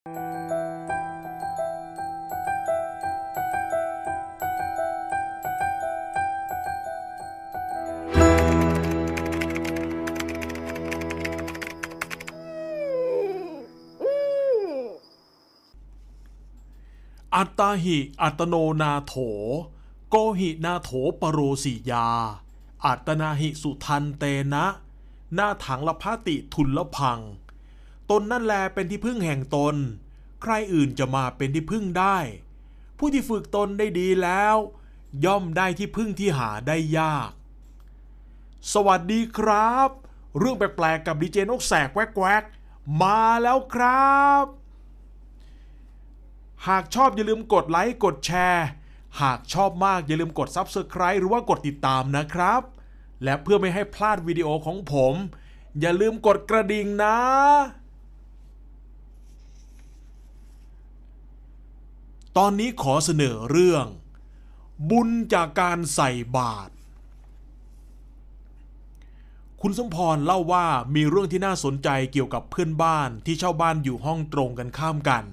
อัตตาหิอัตโนนาโถ โกหินาโถปโรสิยา อัตนาหิสุทันเตนะ หน้าถังละพาติทุนละพัง ตนนั่นแลเป็นที่พึ่งแห่งตน ใครอื่นจะมาเป็นที่พึ่งได้ ผู้ที่ฝึกตนได้ดีแล้ว ย่อมได้ที่พึ่งที่หาได้ยาก สวัสดีครับ เรื่องแปลกๆกับดีเจนกแสกแวกๆมาแล้วครับ หากชอบอย่าลืมกดไลค์กดแชร์ หากชอบมากอย่าลืมกด Subscribe หรือว่ากดติดตามนะครับ และเพื่อไม่ให้พลาดวิดีโอของผมอย่าลืมกดกระดิ่งนะ ตอนนี้ขอเสนอเรื่อง บุญจากการใส่บาตรคุณสมพรเล่าว่ามีเรื่องที่น่าสนใจเกี่ยวกับเพื่อนบ้านที่เช่าบ้านอยู่ห้องตรงกันข้ามกัน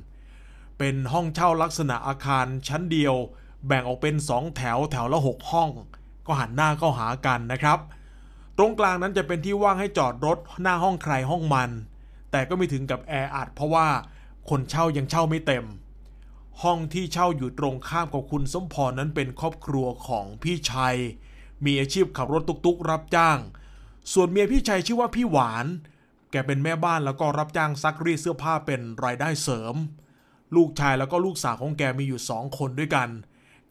เป็นห้องเช่าลักษณะอาคารชั้นเดียว แบ่งออกเป็นสองแถวแถวละหกห้อง ก็หันหน้าเข้าหากันนะครับ ตรงกลางนั้นจะเป็นที่ว่างให้จอดรถหน้าห้องใครห้องมัน แต่ก็ไม่ถึงกับแออัดเพราะว่าคนเช่ายังเช่าไม่เต็ม ห้องที่เช่าอยู่ตรงข้ามกับคุณสมพรนั้นเป็นครอบครัวของพี่ชัย มีอาชีพขับรถตุกๆ รับจ้าง ส่วนเมียพี่ชัยชื่อว่าพี่หวาน แกเป็นแม่บ้านแล้วก็รับจ้างซักรีดเสื้อผ้าเป็นรายได้เสริม ลูกชายแล้วก็ลูกสาวของแกมีอยู่สองคนด้วยกัน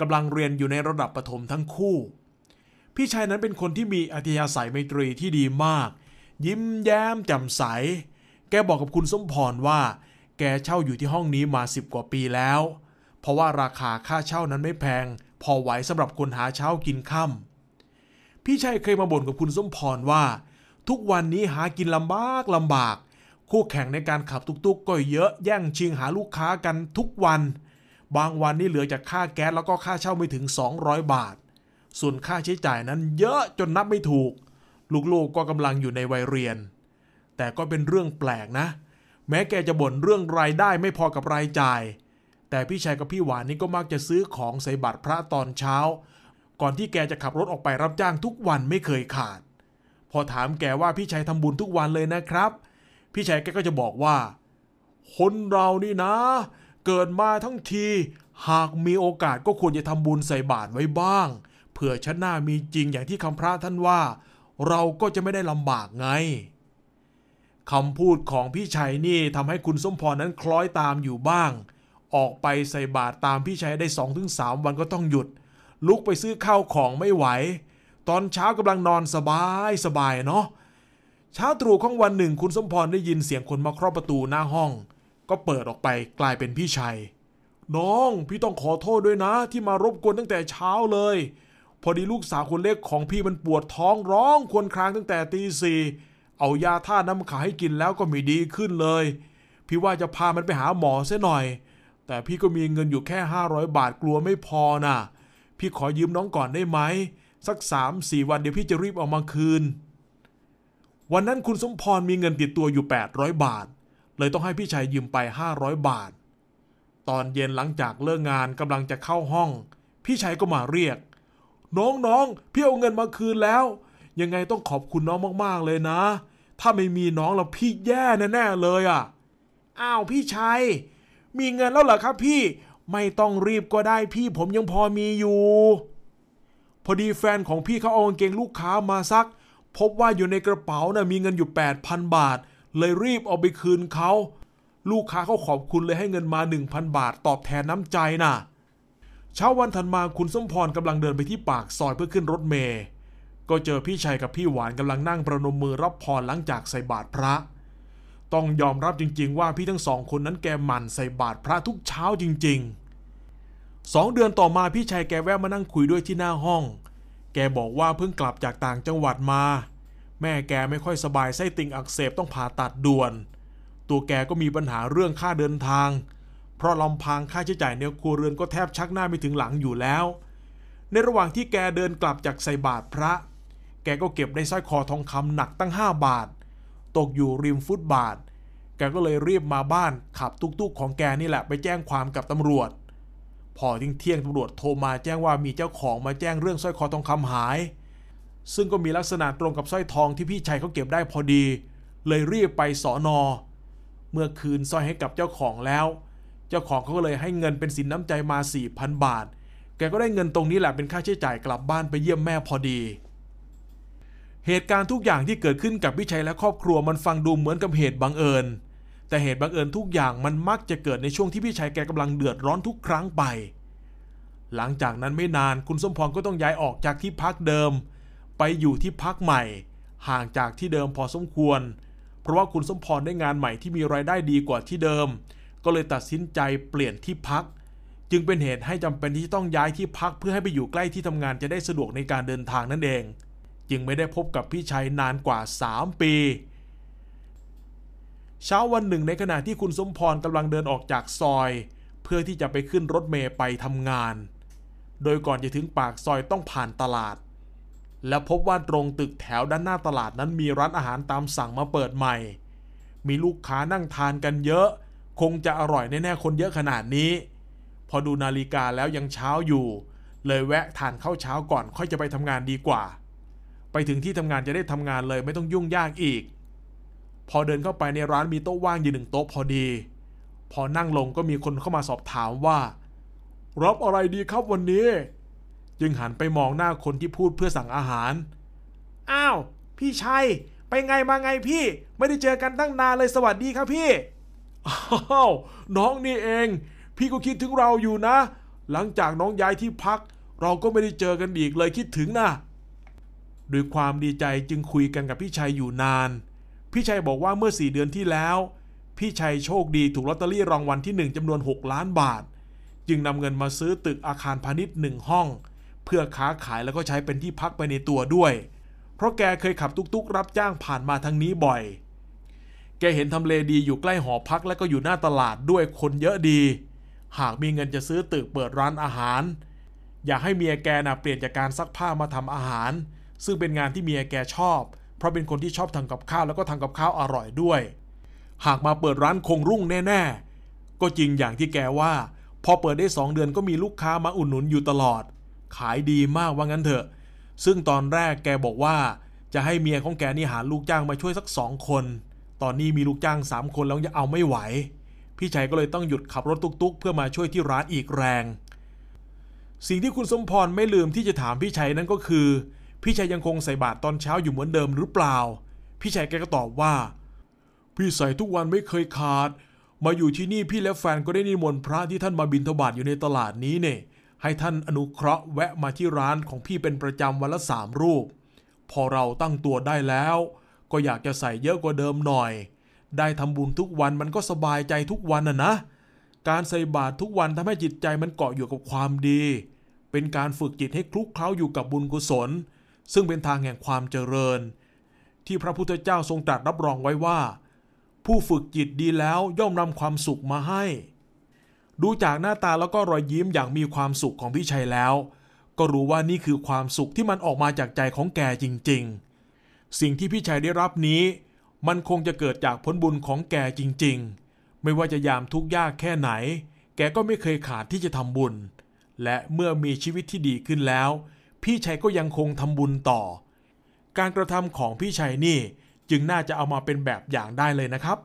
กำลังเรียนอยู่ในระดับประถมทั้งคู่ พี่ชายนั้นเป็นคนที่มีอัธยาศัยไมตรีที่ดีมาก ยิ้มแย้มแจ่มใส แกบอกกับคุณสมพรว่า แกเช่าอยู่ที่ห้องนี้มาสิบกว่าปีแล้ว เพราะว่าราคาค่าเช่านั้นไม่แพง พอไหวสำหรับคนหาเช้ากินค่ำพี่ชัยเคยมาบ่นกับคุณสมพรว่า ทุกวันนี้หากินลำบากลำบาก คู่แข่งในการขับตุกๆก็เยอะแย่งชิงหาลูกค้ากันทุกวัน บางวันนี่เหลือจากค่าแก๊สแล้วก็ค่าเช่าไม่ถึง 200 บาท ส่วนค่าใช้จ่ายนั้นเยอะจนนับไม่ถูก ลูกๆก็กำลังอยู่ในวัยเรียน แต่ก็เป็นเรื่องแปลกนะ แม้แกจะบ่นเรื่องรายได้ไม่พอกับรายจ่าย แต่พี่ชายกับพี่หวานนี่ก็มักจะซื้อของใส่บัตรพระตอนเช้า ก่อนที่แกจะขับรถออกไปรับจ้างทุกวันไม่เคยขาด พอถามแกว่าพี่ชัยทำบุญทุกวันเลยนะครับ พี่ชัยแกก็จะบอกว่า คนเรานี่นะ เกิดมาทั้งที หากมีโอกาสก็ควรจะทำบุญใส่บาตรไว้บ้าง เผื่อชาติหน้ามีจริงอย่างที่คำพระท่านว่า เราก็จะไม่ได้ลำบากไง คำพูดของพี่ชัยนี่ทำให้คุณสมพรนั้นคล้อยตามอยู่บ้าง ออกไปใส่บาตรตามพี่ชัยได้2-3วันก็ต้องหยุด ลุกไปซื้อข้าวของไม่ไหว ตอนเช้ากำลังนอนสบายสบายเนาะเช้าตรู่ของวันหนึ่งคุณสมพรได้ยินเสียงคนมาเคาะประตูหน้าห้อง ก็เปิดออกไปกลายเป็นพี่ชัย น้องพี่ต้องขอโทษด้วยนะ ที่มารบกวนตั้งแต่เช้าเลย พอดีลูกสาวคนเล็กของพี่มันปวดท้องร้องควรครางตั้งแต่ตีสี่ เอายาท่าน้ำขาให้กินแล้วก็ไม่ดีขึ้นเลย พี่ว่าจะพามันไปหาหมอเสียหน่อย แต่พี่ก็มีเงินอยู่แค่ 500 บาทกลัวไม่พอนะ่ะ พี่ขอยืมน้องก่อนได้ไหม สัก 3-4 วันเดี๋ยวพี่จะรีบเอามาคืน วันนั้นคุณสมพรมีเงินติดตัวอยู่ 800 บาท เลยต้องให้พี่ชายยืมไป 500 บาท ตอนเย็นหลังจากเลิกงานกำลังจะเข้าห้อง พี่ชายก็มาเรียก น้องๆพี่เอาเงินมาคืนแล้ว ยังไงต้องขอบคุณน้องมากๆเลยนะ ถ้าไม่มีน้องแล้วพี่แย่แน่ๆเลยอะ อ้าวพี่ชัย มีเงินแล้วเหรอครับพี่ ไม่ต้องรีบก็ได้พี่ผมยังพอมีอยู่ พอดีแฟนของพี่เขาเอากางเกงลูกค้ามาซัก พบว่าอยู่ในกระเป๋านะ่ะมีเงินอยู่ 8,000 บาท เลยรีบเอาไปคืนเขา ลูกค้าเขาขอบคุณเลยให้เงินมา 1,000 บาท ตอบแทนน้ำใจน่ะเช้าวันถัดมาคุณสมพรกำลังเดินไปที่ปากซอยเพื่อขึ้นรถเมย์ ก็เจอพี่ชัยกับพี่หวานกำลังนั่งประนมมือรับพรหลังจากใส่บาตรพระ ต้องยอมรับจริงๆ ว่าพี่ทั้งสองคนนั้นแกหมั่นใส่บาตรพระทุกเช้าจริงๆสองเดือนต่อมาพี่ชัยแกแวะมานั่งคุยด้วยที่หน้าห้อง แกบอกว่าเพิ่งกลับจากต่างจังหวัดมา แม่แกไม่ค่อยสบายไส้ติ่งอักเสบต้องผ่าตัดด่วน ตัวแกก็มีปัญหาเรื่องค่าเดินทาง เพราะลำพังค่าใช้จ่ายในครัวเรือนก็แทบชักหน้าไม่ถึงหลังอยู่แล้ว ในระหว่างที่แกเดินกลับจากใส่บาตรพระ แกก็เก็บได้สร้อยคอทองคำหนักตั้ง 5 บาท ตกอยู่ริมฟุตบาท แกก็เลยรีบมาบ้านขับตุกๆของแกนี่แหละไปแจ้งความกับตำรวจ พอทิ้งเที่ยงตำรวจโทรมาแจ้งว่ามีเจ้าของมาแจ้งเรื่องสร้อยคอทองคำหาย ซึ่งก็มีลักษณะตรงกับสร้อยทองที่พี่ชัยเขาเก็บได้พอดี เลยรีบไปสอนอ เมื่อคืนสร้อยให้กับเจ้าของแล้ว เจ้าของเขาก็เลยให้เงินเป็นสินน้ำใจมา4,000 บาท แกก็ได้เงินตรงนี้แหละเป็นค่าใช้จ่ายกลับบ้านไปเยี่ยมแม่พอดี เหตุการณ์ทุกอย่างที่เกิดขึ้นกับพี่ชัยและครอบครัวมันฟังดูเหมือนกับเหตุบังเอิญ แต่เหตุบังเอิญทุกอย่างมันมักจะเกิดในช่วงที่พี่ชัยแกกำลังเดือดร้อนทุกครั้งไป หลังจากนั้นไม่นานคุณสมพรก็ต้องย้ายออกจากที่พักเดิม ไปอยู่ที่พักใหม่ ห่างจากที่เดิมพอสมควร เพราะว่าคุณสมพรได้งานใหม่ที่มีรายได้ดีกว่าที่เดิม ก็เลยตัดสินใจเปลี่ยนที่พัก จึงเป็นเหตุให้จำเป็นที่จะต้องย้ายที่พักเพื่อให้ไปอยู่ใกล้ที่ทำงานจะได้สะดวกในการเดินทางนั่นเอง จึงไม่ได้พบกับพี่ชัยนานกว่า 3 ปี เช้าวันหนึ่งในขณะที่คุณสมพรกำลังเดินออกจากซอย เพื่อที่จะไปขึ้นรถเมย์ไปทำงาน โดยก่อนจะถึงปากซอยต้องผ่านตลาด และพบว่าตรงตึกแถวด้านหน้าตลาดนั้นมีร้านอาหารตามสั่งมาเปิดใหม่ มีลูกค้านั่งทานกันเยอะ คงจะอร่อยแน่ๆคนเยอะขนาดนี้ พอดูนาฬิกาแล้วยังเช้าอยู่ เลยแวะทานข้าวเช้าก่อนค่อยจะไปทำงานดีกว่า ไปถึงที่ทำงานจะได้ทำงานเลยไม่ต้องยุ่งยากอีก พอเดินเข้าไปในร้านมีโต๊ะว่างอยู่หนึ่งโต๊ะพอดี พอนั่งลงก็มีคนเข้ามาสอบถามว่ารับอะไรดีครับวันนี้ จึงหันไปมองหน้าคนที่พูดเพื่อสั่งอาหาร อ้าว พี่ชัย ไปไงมาไงพี่ ไม่ได้เจอกันตั้งนานเลยสวัสดีครับพี่ อ้าว น้องนี่เอง พี่ก็คิดถึงเราอยู่นะ หลังจากน้องย้ายที่พัก เราก็ไม่ได้เจอกันอีกเลยคิดถึงนะ ด้วยความดีใจจึงคุยกันกับพี่ชัยอยู่นาน พี่ชัยบอกว่าเมื่อสี่เดือนที่แล้ว พี่ชัยโชคดีถูกลอตเตอรี่รางวัลที่หนึ่งจำนวน 6 ล้านบาท จึงนำเงินมาซื้อตึกอาคารพาณิชย์หนึ่งห้อง เพื่อค้าขายแล้วก็ใช้เป็นที่พักไปในตัวด้วย เพราะแกเคยขับตุกๆ รับจ้างผ่านมาทางนี้บ่อย แกเห็นทำเลดีอยู่ใกล้หอพักและก็อยู่หน้าตลาดด้วยคนเยอะดี หากมีเงินจะซื้อตึกเปิดร้านอาหาร อยากให้เมียแกนะเปลี่ยนจากการซักผ้ามาทำอาหาร ซึ่งเป็นงานที่เมียแกชอบ เพราะเป็นคนที่ชอบทำกับข้าวแล้วก็ทำกับข้าวอร่อยด้วย หากมาเปิดร้านคงรุ่งแน่ๆ ก็จริงอย่างที่แกว่า พอเปิดได้2เดือนก็มีลูกค้ามาอุดหนุนอยู่ตลอด ขายดีมากว่างั้นเถอะ ซึ่งตอนแรกแกบอกว่า จะให้เมียของแกนี่หาลูกจ้างมาช่วยสักสองคน ตอนนี้มีลูกจ้าง3คนแล้วยังเอาไม่ไหว พี่ชัยก็เลยต้องหยุดขับรถตุกๆ เพื่อมาช่วยที่ร้านอีกแรงสิ่งที่คุณสมพรไม่ลืมที่จะถามพี่ชัยนั่นก็คือ พี่ชัยยังคงใส่บาตรตอนเช้าอยู่เหมือนเดิมหรือเปล่า พี่ชัยแกก็ตอบว่า พี่ใส่ทุกวันไม่เคยขาด มาอยู่ที่นี่พี่และแฟนก็ได้นิมนต์พระที่ท่านมาบิณฑบาตอยู่ในตลาดนี้เนี่ยให้ท่านอนุเคราะห์แวะมาที่ร้านของพี่เป็นประจำวันละสามรูป พอเราตั้งตัวได้แล้ว ก็อยากจะใส่เยอะกว่าเดิมหน่อย ได้ทำบุญทุกวันมันก็สบายใจทุกวันน่ะนะ การใส่บาตรทุกวันทำให้จิตใจมันเกาะอยู่กับความดี เป็นการฝึกจิตให้คลุกเคล้าอยู่กับบุญกุศล ซึ่งเป็นทางแห่งความเจริญ ที่พระพุทธเจ้าทรงตรัสรับรองไว้ว่า ผู้ฝึกจิตดีแล้วย่อมนำความสุขมาให้ ดูจากหน้าตาแล้วก็รอยยิ้มอย่างมีความสุขของพี่ชัยแล้ว ก็รู้ว่านี่คือความสุขที่มันออกมาจากใจของแกจริง ๆ สิ่งที่พี่ชัยได้รับนี้ มันคงจะเกิดจากผลบุญของแกจริง ๆ ไม่ว่าจะยามทุกข์ยากแค่ไหน แกก็ไม่เคยขาดที่จะทำบุญ และเมื่อมีชีวิตที่ดีขึ้นแล้ว พี่ชัยก็ยังคงทำบุญต่อ การกระทำของพี่ชัยนี่จึงน่าจะเอามาเป็นแบบอย่างได้เลยนะครับ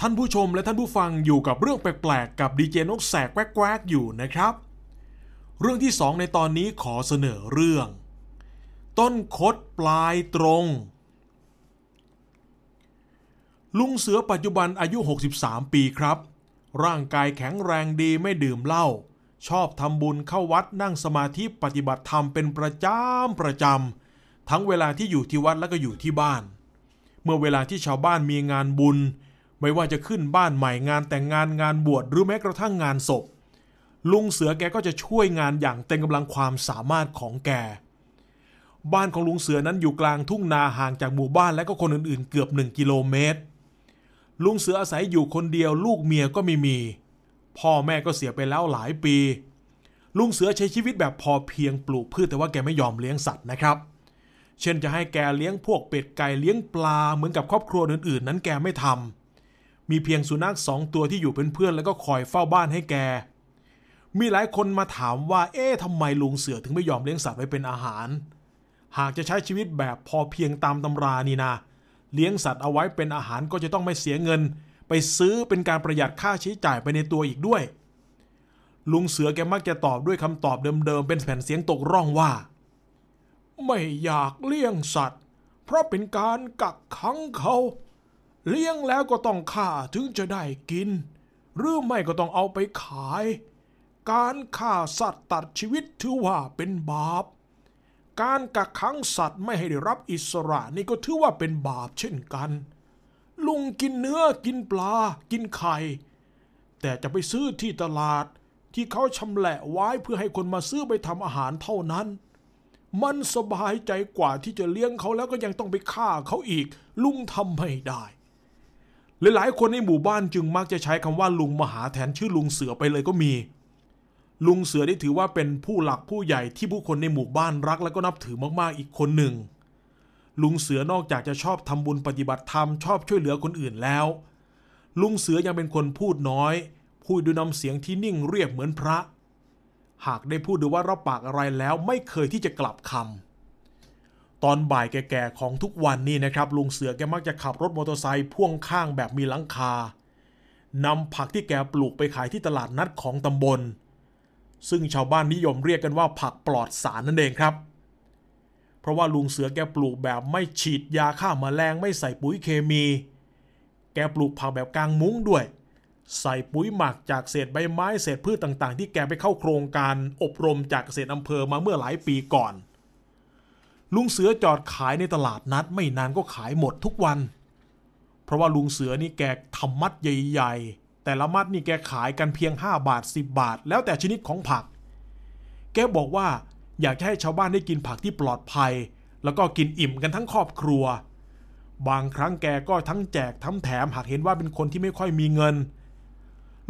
ท่านผู้ชมและท่านผู้ฟังอยู่กับเรื่องแปลกๆกับดีเจนกแสกแวกๆอยู่นะครับ เรื่องที่2ในตอนนี้ขอเสนอเรื่อง ต้นคดปลายตรง ลุงเสือปัจจุบันอายุ 63 ปีครับ ร่างกายแข็งแรงดีไม่ดื่มเหล้า ชอบทำบุญเข้าวัดนั่งสมาธิปฏิบัติธรรมเป็นประจำประจำทั้งเวลาที่อยู่ที่วัดแล้วก็อยู่ที่บ้าน เมื่อเวลาที่ชาวบ้านมีงานบุญ ไม่ว่าจะขึ้นบ้านใหม่งานแต่งงานงานบวชหรือแม้กระทั่งงานศพ ลุงเสือแกก็จะช่วยงานอย่างเต็มกำลังความสามารถของแก บ้านของลุงเสือนั้นอยู่กลางทุ่งนาห่างจากหมู่บ้านและก็คนอื่นๆ เกือบ1กิโลเมตรลุงเสืออาศัยอยู่คนเดียวลูกเมียก็ไม่มี พ่อแม่ก็เสียไปแล้วหลายปี ลุงเสือใช้ชีวิตแบบพอเพียงปลูกพืชแต่ว่าแกไม่ยอมเลี้ยงสัตว์นะครับ เช่นจะให้แกเลี้ยงพวกเป็ดไก่เลี้ยงปลาเหมือนกับครอบครัวอื่นๆ นั้นแกไม่ทำมีเพียงสุนัขสองตัวที่อยู่เป็นเพื่อนแล้วก็คอยเฝ้าบ้านให้แก มีหลายคนมาถามว่า เอ๊ะทำไมลุงเสือถึงไม่ยอมเลี้ยงสัตว์ไว้เป็นอาหาร หากจะใช้ชีวิตแบบพอเพียงตามตำรานี่นะเลี้ยงสัตว์เอาไว้เป็นอาหารก็จะต้องไม่เสียเงิน ไปซื้อเป็นการประหยัดค่าใช้จ่ายไปในตัวอีกด้วย ลุงเสือแกมักจะตอบด้วยคำตอบเดิมๆ เป็นแผ่นเสียงตกร่องว่า ไม่อยากเลี้ยงสัตว์ เพราะเป็นการกักขังเขา เลี้ยงแล้วก็ต้องฆ่าถึงจะได้กิน หรือไม่ก็ต้องเอาไปขาย การฆ่าสัตว์ตัดชีวิตถือว่าเป็นบาปการกักขังสัตว์ไม่ให้ได้รับอิสระนี่ก็ถือว่าเป็นบาปเช่นกัน ลุงกินเนื้อกินปลา กินไข่ แต่จะไปซื้อที่ตลาดที่เขาชำแหละไว้เพื่อให้คนมาซื้อไปทำอาหารเท่านั้น มันสบายใจกว่าที่จะเลี้ยงเขาแล้วก็ยังต้องไปฆ่าเขาอีก ลุงทำไม่ได้หลายๆคนในหมู่บ้านจึงมักจะใช้คำว่าลุงมหาแทนชื่อลุงเสือไปเลยก็มี ลุงเสือได้ถือว่าเป็นผู้หลักผู้ใหญ่ที่ผู้คนในหมู่บ้านรักและก็นับถือมากๆอีกคนหนึ่ง ลุงเสือนอกจากจะชอบทำบุญปฏิบัติธรรมชอบช่วยเหลือคนอื่นแล้ว ลุงเสือยังเป็นคนพูดน้อย พูดด้วยน้ำเสียงที่นิ่งเรียบเหมือนพระ หากได้พูดหรือว่ารับปากอะไรแล้วไม่เคยที่จะกลับคำตอนบ่ายแก่ๆของทุกวันนี่นะครับ ลุงเสือแกมักจะขับรถมอเตอร์ไซค์พ่วงข้างแบบมีหลังคานำผักที่แกปลูกไปขายที่ตลาดนัดของตำบล ซึ่งชาวบ้านนิยมเรียกกันว่าผักปลอดสารนั่นเองครับ เพราะว่าลุงเสือแกปลูกแบบไม่ฉีดยาฆ่ามาแมลงไม่ใส่ปุ๋ยเคมี แกปลูกผักแบบกลางมุ้งด้วย ใส่ปุ๋ยหมักจากเศษใบไม้เศษพืชต่างๆ ที่แกไปเข้าโครงการอบรมจากเกษตรอำเภอมาเมื่อหลายปีก่อน ลุงเสือจอดขายในตลาดนัดไม่นานก็ขายหมดทุกวัน เพราะว่าลุงเสือนี่แกทำมัดใหญ่ ๆ แต่ละมัดนี่แกขายกันเพียง 5 บาท 10 บาท แล้วแต่ชนิดของผัก แกบอกว่า อยากให้ชาวบ้านได้กินผักที่ปลอดภัย แล้วก็กินอิ่มกันทั้งครอบครัว บางครั้งแกก็ทั้งแจกทั้งแถมหากเห็นว่าเป็นคนที่ไม่ค่อยมีเงิน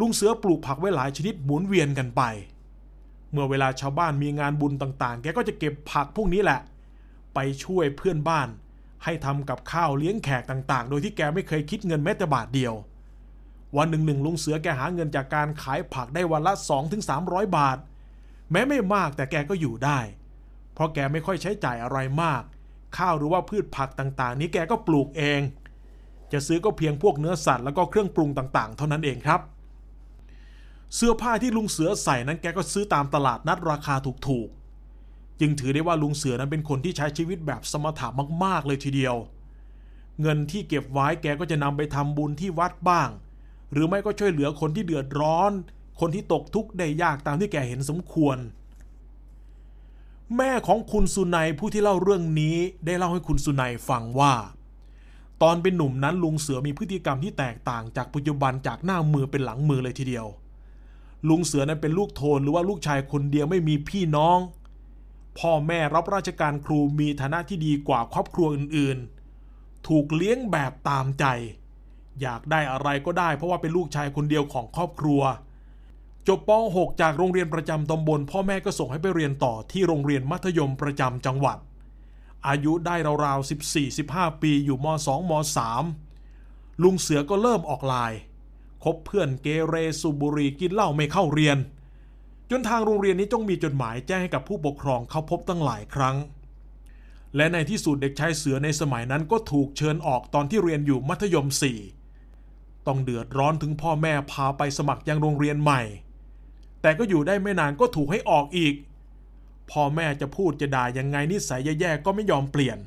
ลุงเสือปลูกผักไว้หลายชนิดหมุนเวียนกันไป เมื่อเวลาชาวบ้านมีงานบุญต่างๆ แกก็จะเก็บผักพวกนี้แหละ ไปช่วยเพื่อนบ้าน ให้ทำกับข้าวเลี้ยงแขกต่างๆ โดยที่แกไม่เคยคิดเงินแม้แต่บาทเดียววันหนึ่งหนึ่งลุงเสือแกหาเงินจากการขายผักได้วันละ 2-300 บาท แม้ไม่มากแต่แกก็อยู่ได้ เพราะแกไม่ค่อยใช้จ่ายอะไรมาก ข้าวหรือว่าพืชผักต่างๆ นี้แกก็ปลูกเอง จะซื้อก็เพียงพวกเนื้อสัตว์แล้วก็เครื่องปรุงต่างๆ เท่านั้นเองครับ เสื้อผ้าที่ลุงเสือใส่นั้นแกก็ซื้อตามตลาดนัดราคาถูกๆ จึงถือได้ว่าลุงเสือนั้นเป็นคนที่ใช้ชีวิตแบบสมถะมากๆ เลยทีเดียว เงินที่เก็บไว้แกก็จะนำไปทำบุญที่วัดบ้าง หรือไม่ก็ช่วยเหลือคนที่เดือดร้อน คนที่ตกทุกข์ได้ยากตามที่แกเห็นสมควร แม่ของคุณสุนัยผู้ที่เล่าเรื่องนี้ได้เล่าให้คุณสุนัยฟังว่า ตอนเป็นหนุ่มนั้นลุงเสือมีพฤติกรรมที่แตกต่างจากปัจจุบันจากหน้ามือเป็นหลังมือเลยทีเดียว ลุงเสือนั้นเป็นลูกโทนหรือว่าลูกชายคนเดียวไม่มีพี่น้อง พ่อแม่รับราชการครูมีฐานะที่ดีกว่าครอบครัวอื่นๆ ถูกเลี้ยงแบบตามใจ อยากได้อะไรก็ได้ เพราะว่าเป็นลูกชายคนเดียวของครอบครัว จบป .6 จากโรงเรียนประจำตำบล พ่อแม่ก็ส่งให้ไปเรียนต่อที่โรงเรียนมัธยมประจำจังหวัด อายุได้ราวๆ 14-15 ปีอยู่ม 2 ม 3 ลุงเสือก็เริ่มออกลายคบเพื่อนเกเรสูบุรีกินเหล้าไม่เข้าเรียน จนทางโรงเรียนนี้ต้องมีจดหมายแจ้งให้กับผู้ปกครองเข้าพบตั้งหลายครั้ง และในที่สุดเด็กชายเสือในสมัยนั้นก็ถูกเชิญออกตอนที่เรียนอยู่มัธยม 4 ต้องเดือดร้อนถึงพ่อแม่พาไปสมัครยังโรงเรียนใหม่ แต่ก็อยู่ได้ไม่นานก็ถูกให้ออกอีก พ่อแม่จะพูดจะด่ายังไงนิสัยแย่ๆก็ไม่ยอมเปลี่ยน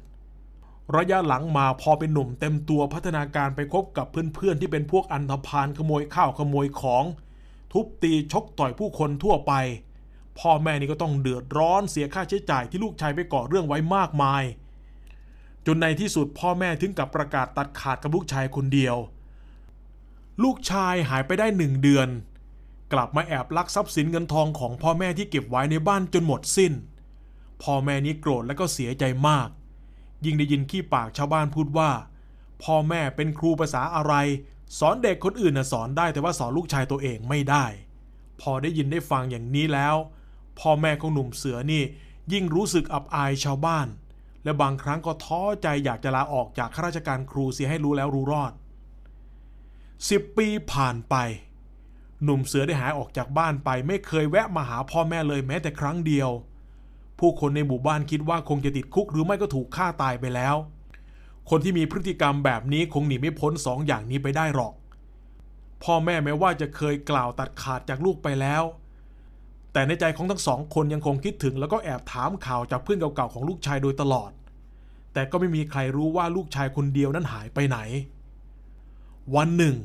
ระยะหลังมาพอเป็นหนุ่มเต็มตัวพัฒนาการไปคบกับเพื่อนๆที่เป็นพวกอันธพาลขโมยข้าวขโมยของ ทุบตีชกต่อยผู้คนทั่วไป พ่อแม่นี่ก็ต้องเดือดร้อนเสียค่าใช้จ่ายที่ลูกชายไปก่อเรื่องไว้มากมาย จนในที่สุดพ่อแม่ถึงกับประกาศตัดขาดกับลูกชายคนเดียว ลูกชายหายไปได้หนึ่งเดือน กลับมาแอบลักทรัพย์สินเงินทองของพ่อแม่ที่เก็บไว้ในบ้านจนหมดสิ้น พ่อแม่นี้โกรธและก็เสียใจมาก ยิ่งได้ยินขี้ปากชาวบ้านพูดว่า พ่อแม่เป็นครูภาษาอะไร สอนเด็กคนอื่นน่ะสอนได้แต่ว่าสอนลูกชายตัวเองไม่ได้ พอได้ยินได้ฟังอย่างนี้แล้ว พ่อแม่ของหนุ่มเสือนี่ ยิ่งรู้สึกอับอายชาวบ้าน และบางครั้งก็ท้อใจอยากจะลาออกจากข้าราชการครูเสียให้รู้แล้วรู้รอดสิบปีผ่านไป หนุ่มเสือได้หายออกจากบ้านไปไม่เคยแวะมาหาพ่อแม่เลยแม้แต่ครั้งเดียว ผู้คนในหมู่บ้านคิดว่าคงจะติดคุกหรือไม่ก็ถูกฆ่าตายไปแล้ว คนที่มีพฤติกรรมแบบนี้คงหนีไม่พ้นสองอย่างนี้ไปได้หรอก พ่อแม่แม้ว่าจะเคยกล่าวตัดขาดจากลูกไปแล้ว แต่ในใจของทั้งสองคนยังคงคิดถึงแล้วก็แอบถามข่าวจากเพื่อนเก่าๆของลูกชายโดยตลอด แต่ก็ไม่มีใครรู้ว่าลูกชายคนเดียวนั้นหายไปไหน วันหนึ่ง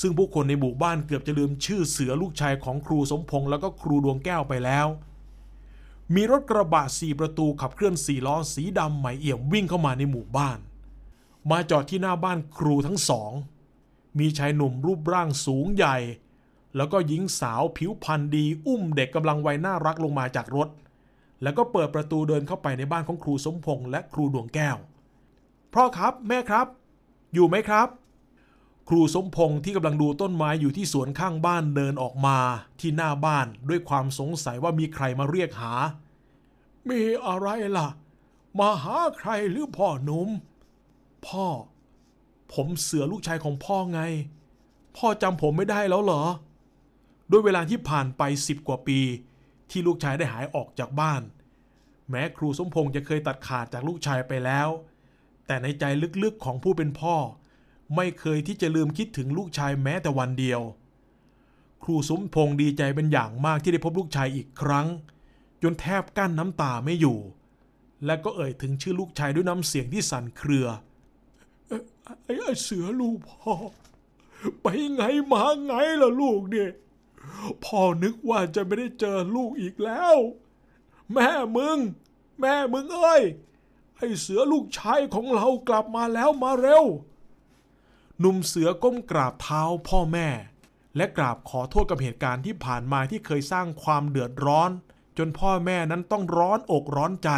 ซึ่งผู้คนในหมู่บ้านเกือบจะลืมชื่อเสือลูกชายของครูสมพงษ์แล้วก็ครูดวงแก้วไปแล้ว มีรถกระบะสี่ประตูขับเคลื่อนสี่ล้อสีดำใหม่เอี่ยมวิ่งเข้ามาในหมู่บ้าน มาจอดที่หน้าบ้านครูทั้งสอง มีชายหนุ่มรูปร่างสูงใหญ่ แล้วก็หญิงสาวผิวพรรณดี อุ้มเด็กกำลังวัยน่ารักลงมาจากรถ แล้วก็เปิดประตูเดินเข้าไปในบ้านของครูสมพงษ์และครูดวงแก้ว พ่อครับแม่ครับ อยู่ไหมครับ ครูสมพงษ์ที่กำลังดูต้นไม้อยู่ที่สวนข้างบ้านเดินออกมาที่หน้าบ้านด้วยความสงสัยว่ามีใครมาเรียกหา มีอะไรล่ะ มาหาใครหรือพ่อหนุ่ม พ่อ ผมเสือลูกชายของพ่อไง พ่อจำผมไม่ได้แล้วเหรอ ด้วยเวลาที่ผ่านไปสิบกว่าปี ที่ลูกชายได้หายออกจากบ้าน แม้ครูสมพงษ์จะเคยตัดขาดจากลูกชายไปแล้ว แต่ในใจลึกๆของผู้เป็นพ่อ ไม่เคยที่จะลืมคิดถึงลูกชายแม้แต่วันเดียว ครูสมพงษ์ดีใจเป็นอย่างมากที่ได้พบลูกชายอีกครั้ง จนแทบกั้นน้ำตาไม่อยู่ และก็เอ่ยถึงชื่อลูกชายด้วยน้ำเสียงที่สั่นเครือไอ้เสือลูกพ่อ ไปไงมาไงล่ะลูกเนี่ยพ่อนึกว่าจะไม่ได้เจอลูกอีกแล้ว แม่มึง แม่มึงเอ้ยไอ้เสือลูกชายของเรากลับมาแล้วมาเร็ว หนุ่มเสือก้มกราบเท้าพ่อแม่ และกราบขอโทษกับเหตุการณ์ที่ผ่านมาที่เคยสร้างความเดือดร้อน จนพ่อแม่นั้นต้องร้อนอกร้อนใจ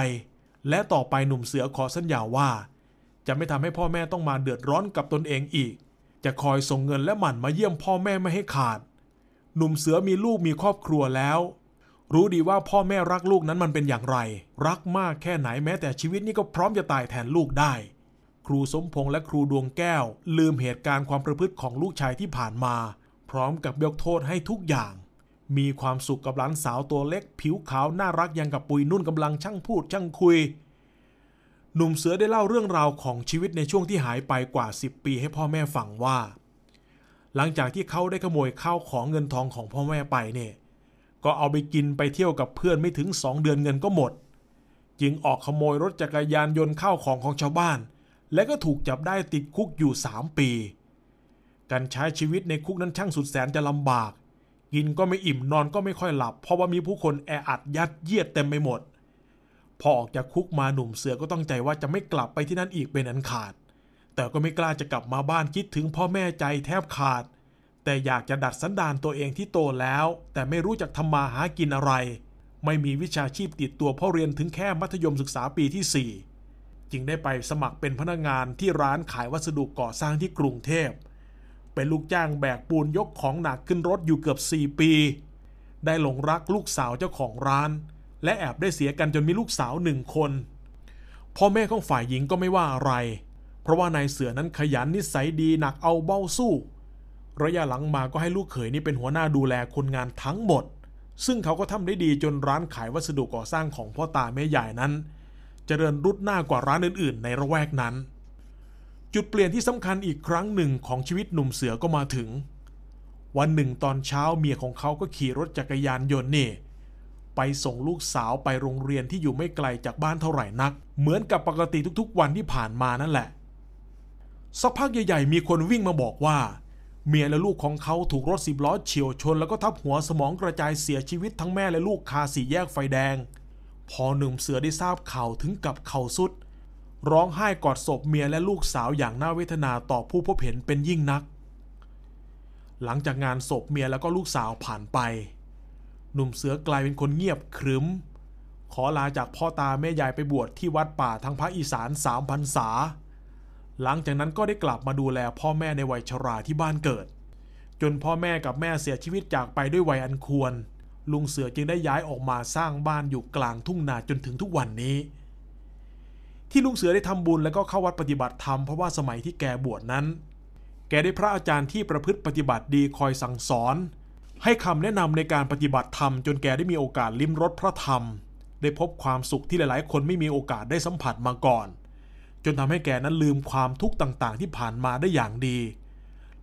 และต่อไปหนุ่มเสือขอสัญญาว่า จะไม่ทำให้พ่อแม่ต้องมาเดือดร้อนกับตนเองอีก จะคอยส่งเงินและหมั่นมาเยี่ยมพ่อแม่ไม่ให้ขาด หนุ่มเสือมีลูกมีครอบครัวแล้ว รู้ดีว่าพ่อแม่รักลูกนั้นมันเป็นอย่างไร รักมากแค่ไหนแม้แต่ชีวิตนี้ก็พร้อมจะตายแทนลูกได้ รูสมพงษ์และครูดวงแก้ว ลืมเหตุการณ์ความประพฤติของลูกชายที่ผ่านมา พร้อมกับยกโทษให้ทุกอย่าง มีความสุขกับหลานสาวตัวเล็ก ผิวขาวน่ารักยังกับปุยนุ่นกำลังช่างพูดช่างคุย หนุ่มเสือได้เล่าเรื่องราวของชีวิตในช่วงที่หายไปกว่า 10 ปีให้พ่อแม่ฟังว่า หลังจากที่เขาได้ขโมยข้าวของเงินทองของพ่อแม่ไปเนี่ยก็เอาไปกินไปเที่ยวกับเพื่อนไม่ถึง2เดือนเงินก็หมด จึงออกขโมยรถจักรยานยนต์ข้าวของของชาวบ้าน และก็ถูกจับได้ติดคุกอยู่ 3 ปี การใช้ชีวิตในคุกนั้นช่างสุดแสนจะลำบาก กินก็ไม่อิ่มนอนก็ไม่ค่อยหลับ เพราะว่ามีผู้คนแออัดยัดเยียดเต็มไปหมด พอออกจากคุกมาหนุ่มเสือก็ต้องใจว่าจะไม่กลับไปที่นั่นอีกเป็นอันขาด แต่ก็ไม่กล้าจะกลับมาบ้านคิดถึงพ่อแม่ใจแทบขาด แต่อยากจะดัดสันดานตัวเองที่โตแล้ว แต่ไม่รู้จักทำมาหากินอะไร ไม่มีวิชาชีพติดตัวเพราะเรียนถึงแค่มัธยมศึกษาปีที่4 จึงได้ไปสมัครเป็นพนักงานที่ร้านขายวัสดุก่อสร้างที่กรุงเทพ เป็นลูกจ้างแบกปูนยกของหนักขึ้นรถอยู่เกือบ 4 ปี ได้หลงรักลูกสาวเจ้าของร้าน และแอบได้เสียกันจนมีลูกสาวหนึ่งคน พ่อแม่ของฝ่ายหญิงก็ไม่ว่าอะไร เพราะว่านายเสือนั้นขยันนิสัยดีหนักเอาเบ้าสู้ระยะหลังมาก็ให้ลูกเขยนี่เป็นหัวหน้าดูแลคนงานทั้งหมด ซึ่งเขาก็ทำได้ดีจนร้านขายวัสดุก่อสร้างของพ่อตาแม่ใหญ่นั้น จริญรุดหน้ากว่าร้านอื่นๆ ในระแวกนั้น จุดเปลี่ยนที่สำคัญอีกครั้งหนึ่งของชีวิตหนุ่มเสือก็มาถึง วันหนึ่งตอนเช้าเมียของเขาก็ขี่รถจักรยานยนต์นี่ ไปส่งลูกสาวไปโรงเรียนที่อยู่ไม่ไกลจากบ้านเท่าไหร่นัก เหมือนกับปกติทุกๆ วันที่ผ่านมานั่นแหละ สักพักใหญ่ๆ มีคนวิ่งมาบอกว่า เมียและลูกของเขาถูกรถสิบล้อเฉียวชน แล้วก็ทับหัวสมองกระจายเสียชีวิตทั้งแม่และลูกคาสี่แยกไฟแดง พอหนุ่มเสือได้ทราบข่าวถึงกับเข่าสุด ร้องไห้กอดศพเมียและลูกสาวอย่างน่าเวทนาต่อผู้พบเห็นเป็นยิ่งนัก หลังจากงานศพเมียแล้วก็ลูกสาวผ่านไป หนุ่มเสือกลายเป็นคนเงียบขรึม ขอลาจากพ่อตาแม่ยายไปบวชที่วัดป่าทางภาคอีสานสามพรรษา หลังจากนั้นก็ได้กลับมาดูแลพ่อแม่ในวัยชราที่บ้านเกิด จนพ่อแม่กับแม่เสียชีวิตจากไปด้วยวัยอันควร ลุงเสือจึงได้ย้ายออกมาสร้างบ้านอยู่กลางทุ่งนาจนถึงทุกวันนี้ ที่ลุงเสือได้ทำบุญแล้วก็เข้าวัดปฏิบัติธรรมเพราะว่าสมัยที่แกบวชนั้น แกได้พระอาจารย์ที่ประพฤติปฏิบัติดีคอยสั่งสอน ให้คำแนะนำในการปฏิบัติธรรม จนแกได้มีโอกาสลิ้มรสพระธรรม ได้พบความสุขที่หลายๆ คนไม่มีโอกาสได้สัมผัสมาก่อน จนทำให้แกนั้นลืมความทุกข์ต่างๆ ที่ผ่านมาได้อย่างดี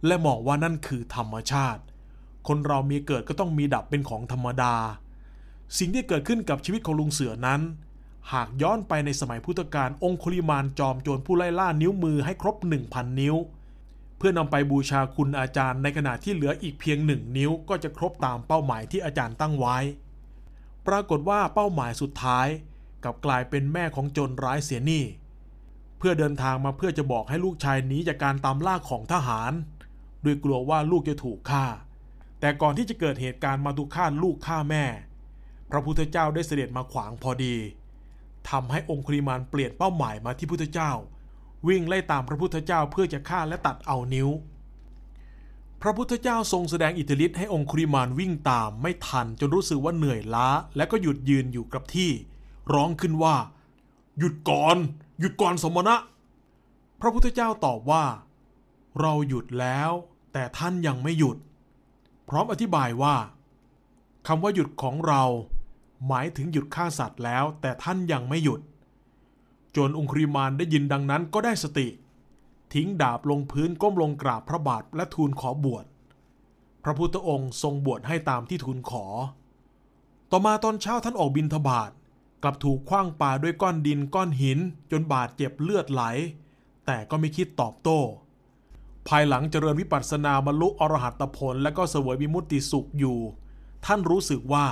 และมองว่านั่นคือธรรมชาติ คนเรามีเกิดก็ต้องมีดับเป็นของธรรมดา สิ่งที่เกิดขึ้นกับชีวิตของลุงเสือนั้น หากย้อนไปในสมัยพุทธกาลองคุลิมานจอมโจรผู้ไล่ล่านิ้วมือให้ครบ 1,000 นิ้ว เพื่อนำไปบูชาคุณอาจารย์ในขณะที่เหลืออีกเพียงหนึ่งนิ้วก็จะครบตามเป้าหมายที่อาจารย์ตั้งไว้ ปรากฏว่าเป้าหมายสุดท้ายกับกลายเป็นแม่ของโจรร้ายเสียนี่ เพื่อเดินทางมาเพื่อจะบอกให้ลูกชายหนีจากการตามล่าของทหารโดยกลัวว่าลูกจะถูกฆ่า แต่ก่อนที่จะเกิดเหตุการณ์มาตุฆ่าลูกฆ่าแม่ พระพุทธเจ้าได้เสด็จมาขวางพอดีทำให้องคุริมานเปลี่ยนเป้าหมายมาที่พุทธเจ้า วิ่งไล่ตามพระพุทธเจ้าเพื่อจะฆ่าและตัดเอานิ้ว พระพุทธเจ้าทรงแสดงอิทธิฤทธิ์ให้องคุริมานวิ่งตามไม่ทันจนรู้สึกว่าเหนื่อยล้า และก็หยุดยืนอยู่กับที่ ร้องขึ้นว่า หยุดก่อน หยุดก่อนสมณะ พระพุทธเจ้าตอบว่า เราหยุดแล้ว แต่ท่านยังไม่หยุด พร้อมอธิบายว่าคำว่าหยุดของเราหมายถึงหยุดฆ่าสัตว์แล้ว แต่ท่านยังไม่หยุดจรองคุริมานได้ยินดังนั้นก็ได้สติ ทิ้งดาบลงพื้นก้มลงกราบพระบาทและทูลขอบวช พระพุทธองค์ทรงบวชให้ตามที่ทูลขอ ต่อมาตอนเช้าท่านออกบินทบาทกลับถูกคว้างปาด้วยก้อนดินก้อนหิน จนบาดเจ็บเลือดไหล แต่ก็ไม่คิดตอบโต้ ภายหลังเจริญวิปัสสนาบรรลุอรหัตผล และก็เสวยวิมุตติสุขอยู่ ท่านรู้สึกว่า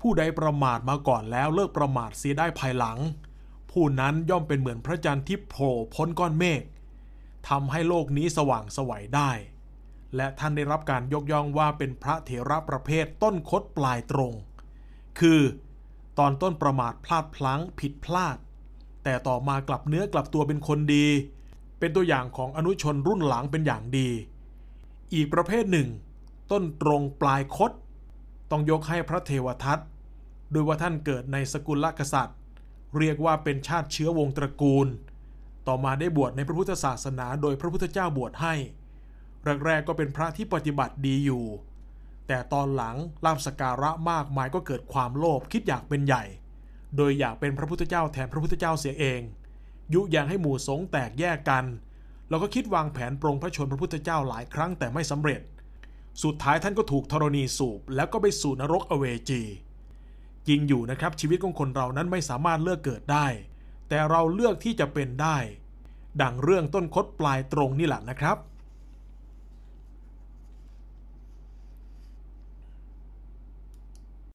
ผู้ใดประมาทมาก่อนแล้วเลิกประมาทเสียได้ภายหลัง ผู้นั้นย่อมเป็นเหมือนพระจันทร์ที่โผล่พ้นก้อนเมฆทำให้โลกนี้สว่างสวัยได้ และท่านได้รับการยกย่องว่าเป็นพระเถระประเภทต้นคดปลายตรง คือ ตอนต้นประมาทพลาดพลั้งผิดพลาด แต่ต่อมากลับเนื้อกลับตัวเป็นคนดี เป็นตัวอย่างของอนุชนรุ่นหลังเป็นอย่างดี อีกประเภทหนึ่ง ต้นตรงปลายคดต้องยกให้พระเทวทัตโดยว่าท่านเกิดในสกุลกษัตริย์ เรียกว่าเป็นชาติเชื้อวงตระกูล ต่อมาได้บวชในพระพุทธศาสนาโดยพระพุทธเจ้าบวชให้แรกๆก็เป็นพระที่ปฏิบัติดีอยู่ แต่ตอนหลังลาบสการะมากมายก็เกิดความโลภคิดอยากเป็นใหญ่ โดยอยากเป็นพระพุทธเจ้าแทนพระพุทธเจ้าเสียเอง ยุยงให้หมู่สงแตกแยกกัน เราก็คิดวางแผนปรงพระชนพระพุทธเจ้าหลายครั้งแต่ไม่สำเร็จ สุดท้ายท่านก็ถูกธรณีสูบแล้วก็ไปสู่นรกอเวจีจริงอยู่นะครับชีวิตของคนเรานั้นไม่สามารถเลือกเกิดได้ แต่เราเลือกที่จะเป็นได้ ดังเรื่องต้นคดปลายตรงนี่แหละนะครับ